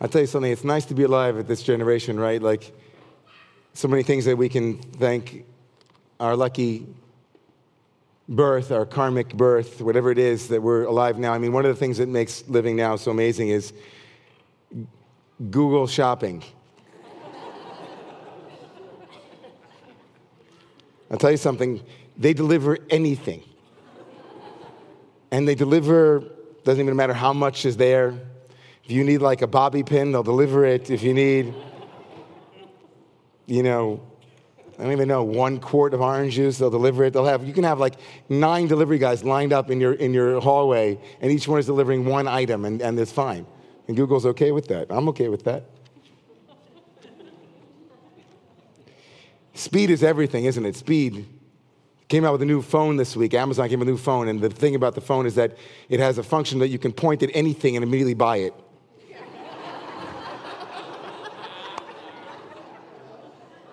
I'll tell you something, it's nice to be alive at this generation, right? Like, so many things that we can thank our lucky birth, our karmic birth, whatever it is that we're alive now. I mean, one of the things that makes living now so amazing is Google shopping. I'll tell you something, they deliver anything. And they deliver, doesn't even matter how much is there. If you need like a bobby pin, they'll deliver it. If you need, you know, I don't even know, one quart of orange juice, they'll deliver it. They'll have, you can have like nine delivery guys lined up in your, in your hallway, and each one is delivering one item, and, and it's fine. And Google's okay with that. I'm okay with that. Speed is everything, isn't it? Speed. Came out with a new phone this week. Amazon came with a new phone, and the thing about the phone is that it has a function that you can point at anything and immediately buy it.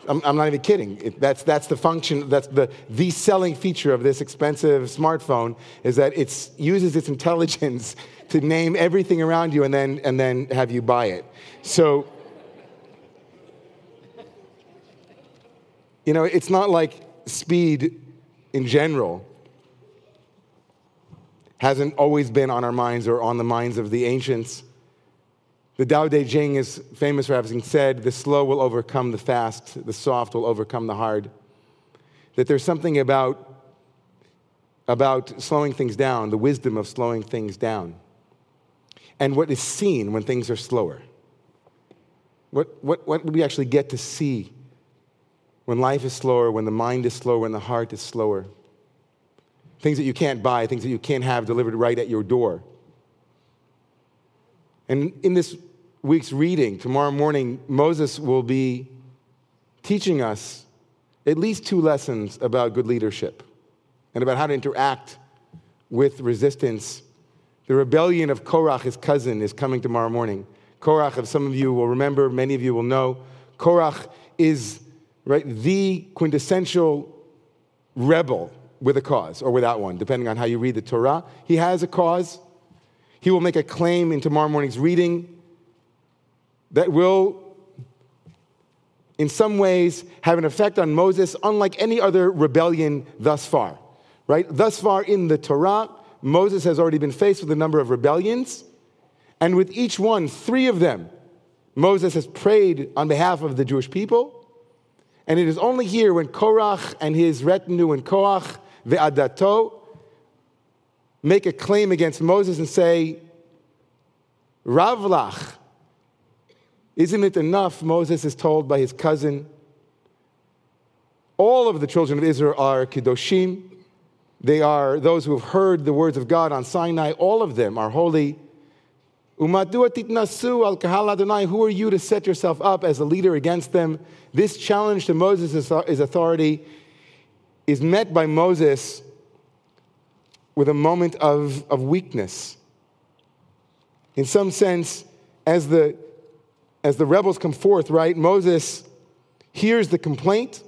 I'm, I'm, not even kidding. It, that's, that's the function, that's the, the selling feature of this expensive smartphone is that it uses its intelligence to name everything around you and then, and then have you buy it. So, you know, it's not like speed in general hasn't always been on our minds or on the minds of the ancients. The Tao Te Ching is famous for having said, the slow will overcome the fast, the soft will overcome the hard. That there's something about, about slowing things down, the wisdom of slowing things down, and what is seen when things are slower. What, what, what we actually get to see when life is slower, when the mind is slower, when the heart is slower. Things that you can't buy, things that you can't have delivered right at your door. And in this week's reading, tomorrow morning, Moses will be teaching us at least two lessons about good leadership and about how to interact with resistance. The rebellion of Korach, his cousin, is coming tomorrow morning. Korach, if some of you will remember, many of you will know, Korach is right, the quintessential rebel with a cause or without one, depending on how you read the Torah. He has a cause. He will make a claim in tomorrow morning's reading that will, in some ways, have an effect on Moses, unlike any other rebellion thus far. Right? Thus far in the Torah, Moses has already been faced with a number of rebellions, and with each one, three of them, Moses has prayed on behalf of the Jewish people. And it is only here when Korach and his retinue and Korach ve'adato make a claim against Moses and say, Ravlach, isn't it enough? Moses is told by his cousin. All of the children of Israel are Kedoshim. They are those who have heard the words of God on Sinai. All of them are holy. al kahal. Who are you to set yourself up as a leader against them? This challenge to Moses' authority is met by Moses with a moment of, of weakness. In some sense, as the, as the rebels come forth, right, Moses hears the complaint,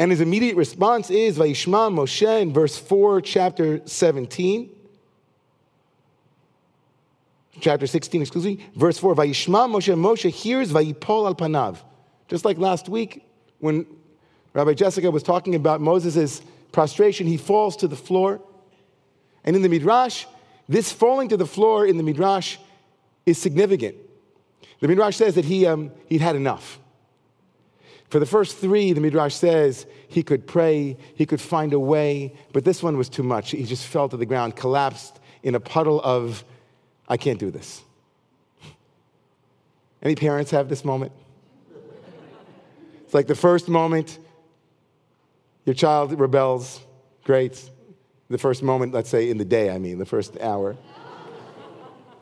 and his immediate response is Vayishma Moshe in verse 4, chapter 17. Chapter 16, excuse me, verse 4, Vayishma Moshe, Moshe hears Vayipol al Panav. Just like last week when Rabbi Jessica was talking about Moses' prostration, he falls to the floor. And in the Midrash, this falling to the floor in the Midrash is significant. The Midrash says that he, um, he'd had enough. For the first three, the Midrash says he could pray, he could find a way, but this one was too much. He just fell to the ground, collapsed in a puddle of, I can't do this. Any parents have this moment? It's like the first moment your child rebels, great. The first moment, let's say in the day, I mean, the first hour.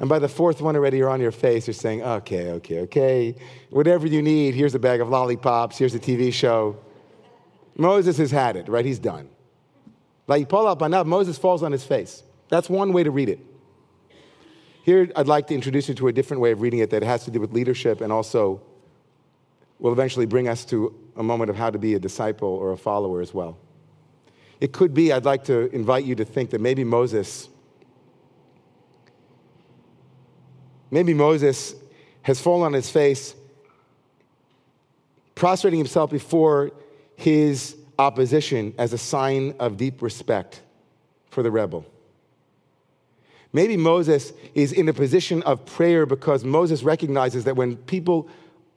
And by the fourth one already, you're on your face. You're saying, okay, okay, okay. Whatever you need, here's a bag of lollipops, here's a TV show. Moses has had it, right? He's done. Like up enough, Moses falls on his face. That's one way to read it. Here, I'd like to introduce you to a different way of reading it that has to do with leadership and also will eventually bring us to a moment of how to be a disciple or a follower as well. It could be, I'd like to invite you to think that maybe Moses, Maybe Moses has fallen on his face, prostrating himself before his opposition as a sign of deep respect for the rebel. Maybe Moses is in a position of prayer because Moses recognizes that when people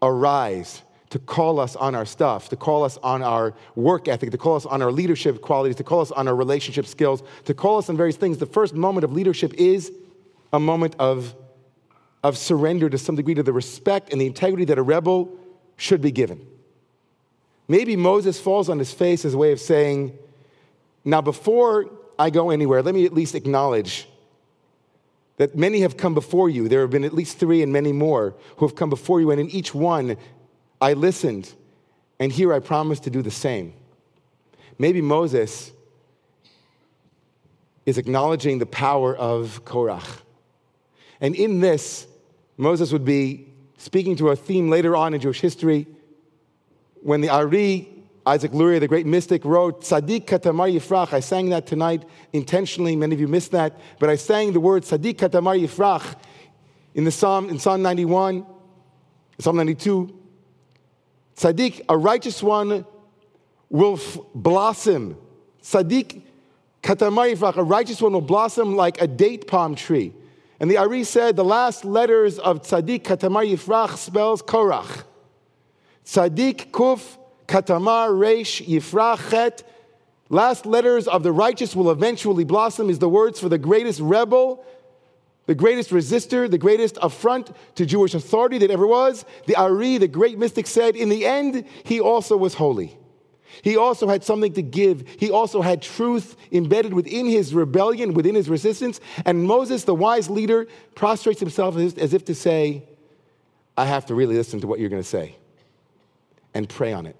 arise to call us on our stuff, to call us on our work ethic, to call us on our leadership qualities, to call us on our relationship skills, to call us on various things, the first moment of leadership is a moment of, of surrender to some degree to the respect and the integrity that a rebel should be given. Maybe Moses falls on his face as a way of saying, Now, before I go anywhere, let me at least acknowledge that many have come before you. There have been at least three and many more who have come before you, and in each one I listened, and here I promise to do the same. Maybe Moses is acknowledging the power of Korach. And in this, Moses would be speaking to a theme later on in Jewish history when the Ari, Isaac Luria, the great mystic, wrote, Tzaddik Katamar Yifrach. I sang that tonight intentionally. Many of you missed that. But I sang the word Tzaddik Katamar Yifrach in the Psalm, in Psalm 91, Psalm 92. Tzaddik, a righteous one, will f- blossom. Tzaddik Katamar Yifrach, a righteous one will blossom like a date palm tree. And the Ari said the last letters of Tzaddik Katamar Yifrach spells Korach. Tzaddik Kuf Katamar Reish Yifrach. Last letters of the righteous will eventually blossom is the words for the greatest rebel, the greatest resistor, the greatest affront to Jewish authority that ever was. The Ari, the great mystic, said, in the end, he also was holy. He also had something to give. He also had truth embedded within his rebellion, within his resistance. And Moses, the wise leader, prostrates himself as if to say, I have to really listen to what you're going to say and pray on it.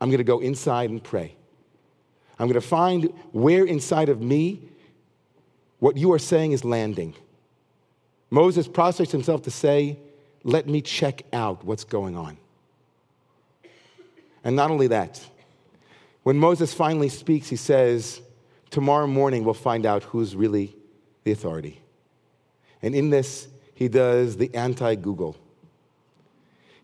I'm going to go inside and pray. I'm going to find where inside of me what you are saying is landing. Moses prostrates himself to say, Let me check out what's going on. And not only that, when Moses finally speaks, he says, Tomorrow morning we'll find out who's really the authority. And in this, he does the anti Google.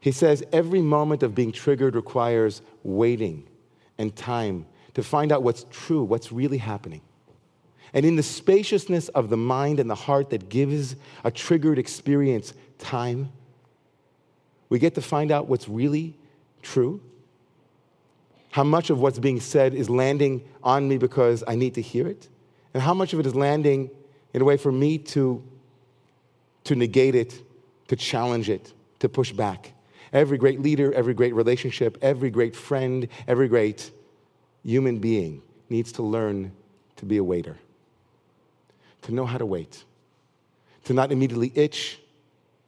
He says every moment of being triggered requires waiting and time to find out what's true, what's really happening. And in the spaciousness of the mind and the heart that gives a triggered experience time, we get to find out what's really true how much of what's being said is landing on me because I need to hear it, and how much of it is landing in a way for me to, to negate it, to challenge it, to push back. Every great leader, every great relationship, every great friend, every great human being needs to learn to be a waiter, to know how to wait, to not immediately itch,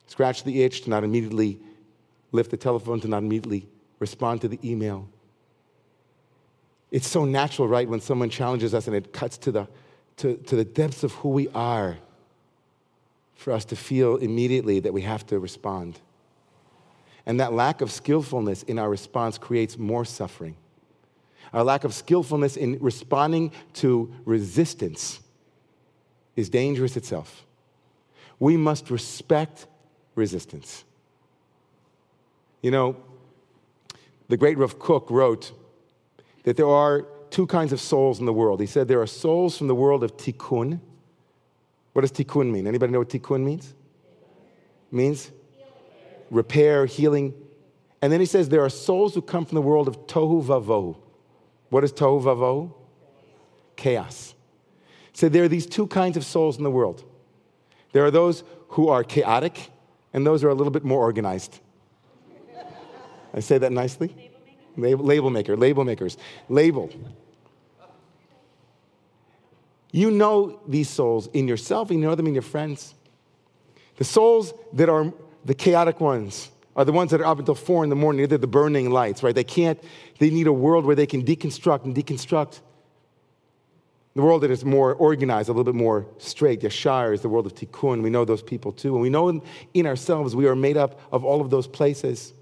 scratch the itch, to not immediately lift the telephone, to not immediately respond to the email it's so natural, right, when someone challenges us and it cuts to the, to, to the depths of who we are for us to feel immediately that we have to respond. And that lack of skillfulness in our response creates more suffering. Our lack of skillfulness in responding to resistance is dangerous itself. We must respect resistance. You know, the great Rav Kook wrote that there are two kinds of souls in the world. He said there are souls from the world of tikkun. What does tikkun mean? Anybody know what tikkun means? It Means repair, healing. And then he says there are souls who come from the world of tohu vavohu. What is tohu vavohu? Chaos. So there are these two kinds of souls in the world. There are those who are chaotic and those who are a little bit more organized. I say that nicely? Label, label maker, label makers, label. You know these souls in yourself, and you know them in your friends. The souls that are the chaotic ones are the ones that are up until four in the morning. They're the burning lights, right? They can't, they need a world where they can deconstruct and deconstruct. The world that is more organized, a little bit more straight. Yashar is the world of tikkun. We know those people too. And we know in ourselves we are made up of all of those places.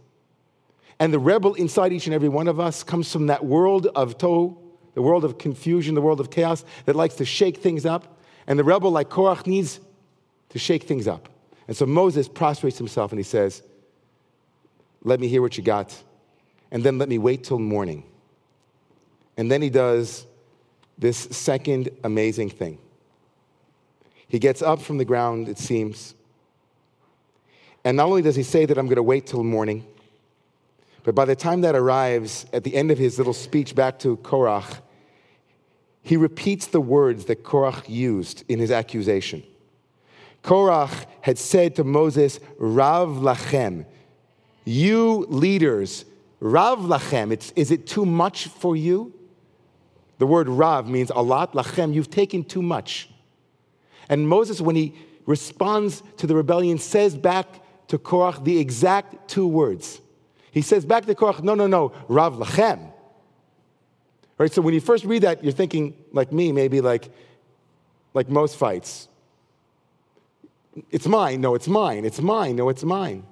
And the rebel inside each and every one of us comes from that world of tohu, the world of confusion, the world of chaos that likes to shake things up. And the rebel, like Korach, needs to shake things up. And so Moses prostrates himself and he says, Let me hear what you got, and then let me wait till morning. And then he does this second amazing thing. He gets up from the ground, it seems. And not only does he say that I'm going to wait till morning, but by the time that arrives at the end of his little speech back to Korach, he repeats the words that Korach used in his accusation. Korach had said to Moses, Rav Lachem, you leaders, Rav Lachem, it's, is it too much for you? The word Rav means a lot, Lachem, you've taken too much. And Moses, when he responds to the rebellion, says back to Korach the exact two words. He says back to Korach, no, no, no, Rav Lachem. Right, so when you first read that, you're thinking, like me, maybe like, like most fights. It's mine, no, it's mine, it's mine, no, it's mine.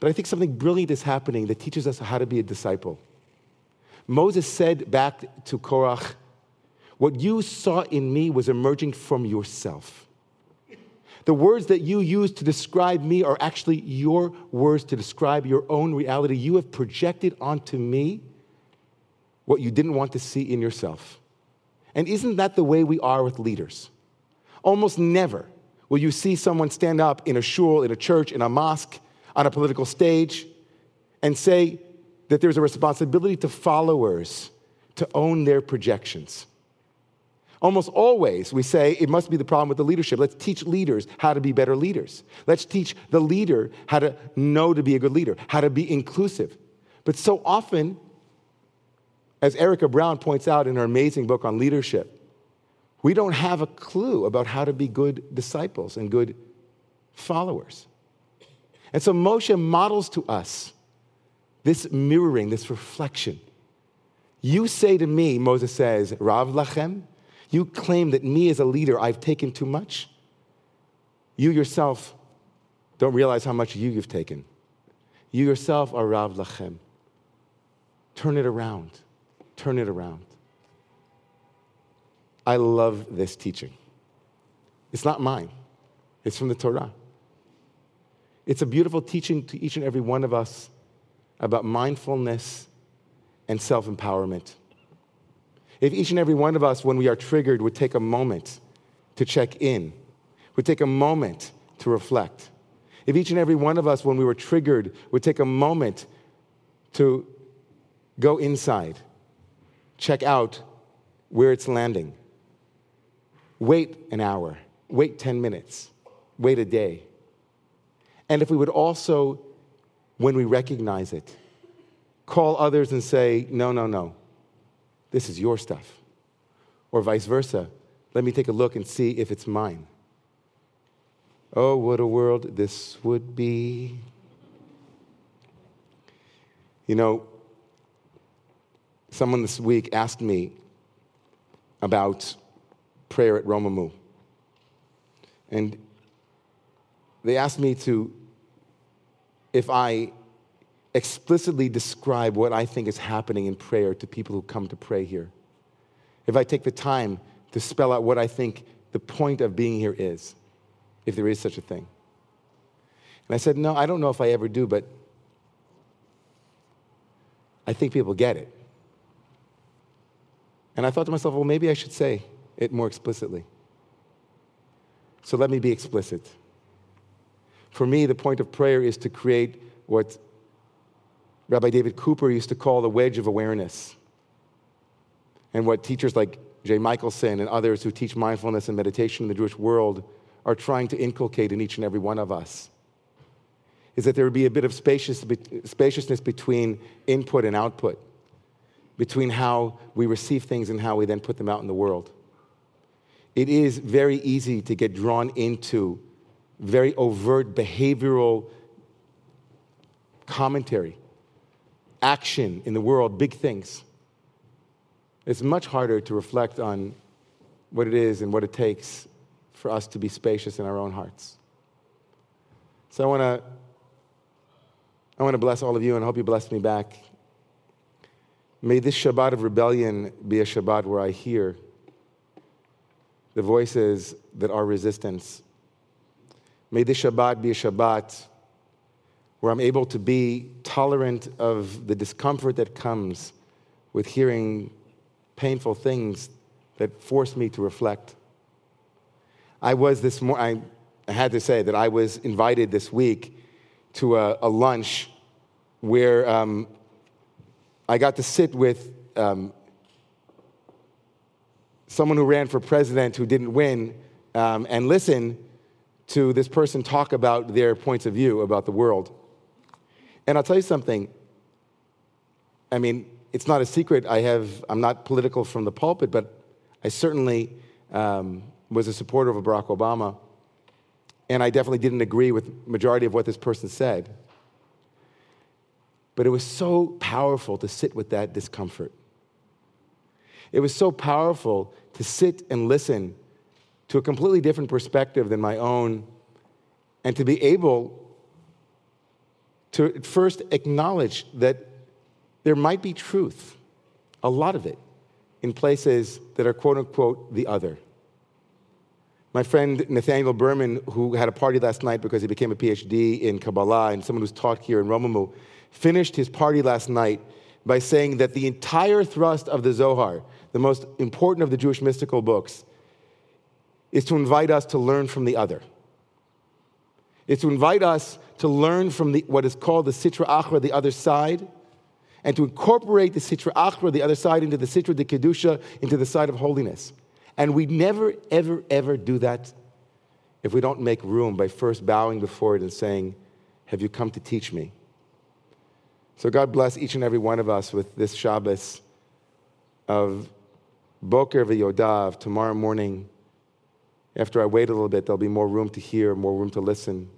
But I think something brilliant is happening that teaches us how to be a disciple. Moses said back to Korach, What you saw in me was emerging from yourself. The words that you use to describe me are actually your words to describe your own reality. You have projected onto me what you didn't want to see in yourself. And isn't that the way we are with leaders? Almost never will you see someone stand up in a shul, in a church, in a mosque, on a political stage, and say that there's a responsibility to followers to own their projections. Almost always, we say it must be the problem with the leadership. Let's teach leaders how to be better leaders. Let's teach the leader how to know to be a good leader, how to be inclusive. But so often, as Erica Brown points out in her amazing book on leadership, we don't have a clue about how to be good disciples and good followers. And so Moshe models to us this mirroring, this reflection. You say to me, Moses says, Rav Lachem, you claim that me as a leader, I've taken too much. You yourself don't realize how much you, you've taken. You yourself are Rav Lachem. Turn it around turn it around. I love this teaching. It's not mine, it's from the Torah. It's a beautiful teaching to each and every one of us about mindfulness and self empowerment. If each and every one of us, when we are triggered, would take a moment to check in, would take a moment to reflect, if each and every one of us, when we were triggered, would take a moment to go inside check out where it's landing. Wait an hour, wait 10 minutes, wait a day. And if we would also, when we recognize it, call others and say, no, no, no, this is your stuff. Or vice versa, let me take a look and see if it's mine. Oh, what a world this would be. You know, Someone this week asked me about prayer at Romemu. And they asked me to, if I explicitly describe what I think is happening in prayer to people who come to pray here. If I take the time to spell out what I think the point of being here is, if there is such a thing. And I said, no, I don't know if I ever do, but I think people get it. And I thought to myself, well, maybe I should say it more explicitly. So let me be explicit. For me, the point of prayer is to create what Rabbi David Cooper used to call the wedge of awareness. And what teachers like Jay Michaelson and others who teach mindfulness and meditation in the Jewish world are trying to inculcate in each and every one of us is that there would be a bit of spaciousness between input and output between how we receive things and how we then put them out in the world. It is very easy to get drawn into very overt behavioral commentary, action in the world, big things. It's much harder to reflect on what it is and what it takes for us to be spacious in our own hearts. So I want to I want to bless all of you and hope you bless me back May this Shabbat of rebellion be a Shabbat where I hear the voices that are resistance. May this Shabbat be a Shabbat where I'm able to be tolerant of the discomfort that comes with hearing painful things that force me to reflect. I was this morning, I had to say that I was invited this week to a, a lunch where um, I got to sit with um, someone who ran for president who didn't win um, and listen to this person talk about their points of view about the world. And I'll tell you something. I mean, it's not a secret. I have, I'm not political from the pulpit, but I certainly um, was a supporter of Barack Obama. And I definitely didn't agree with majority of what this person said. But it was so powerful to sit with that discomfort. It was so powerful to sit and listen to a completely different perspective than my own and to be able to first acknowledge that there might be truth, a lot of it, in places that are quote unquote the other. My friend Nathaniel Berman, who had a party last night because he became a PhD in Kabbalah and someone who's taught here in Romemu, finished his party last night by saying that the entire thrust of the Zohar, the most important of the Jewish mystical books, is to invite us to learn from the other. It's to invite us to learn from the, what is called the Sitra Achra, the other side, and to incorporate the Sitra Achra, the other side, into the Sitra de Kedusha, into the side of holiness. And we never, ever, ever do that if we don't make room by first bowing before it and saying, Have you come to teach me? So God bless each and every one of us with this Shabbos of Boker v'Yodav tomorrow morning. After I wait a little bit, there'll be more room to hear, more room to listen.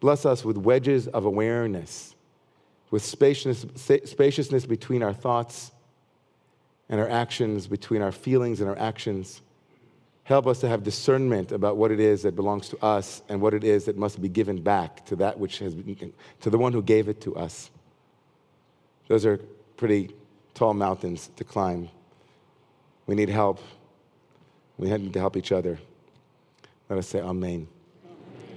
Bless us with wedges of awareness, with spaciousness, spaciousness between our thoughts and our actions, between our feelings and our actions. Help us to have discernment about what it is that belongs to us and what it is that must be given back to that which has been, to the one who gave it to us. Those are pretty tall mountains to climb. We need help. We need to help each other. Let us say Amen.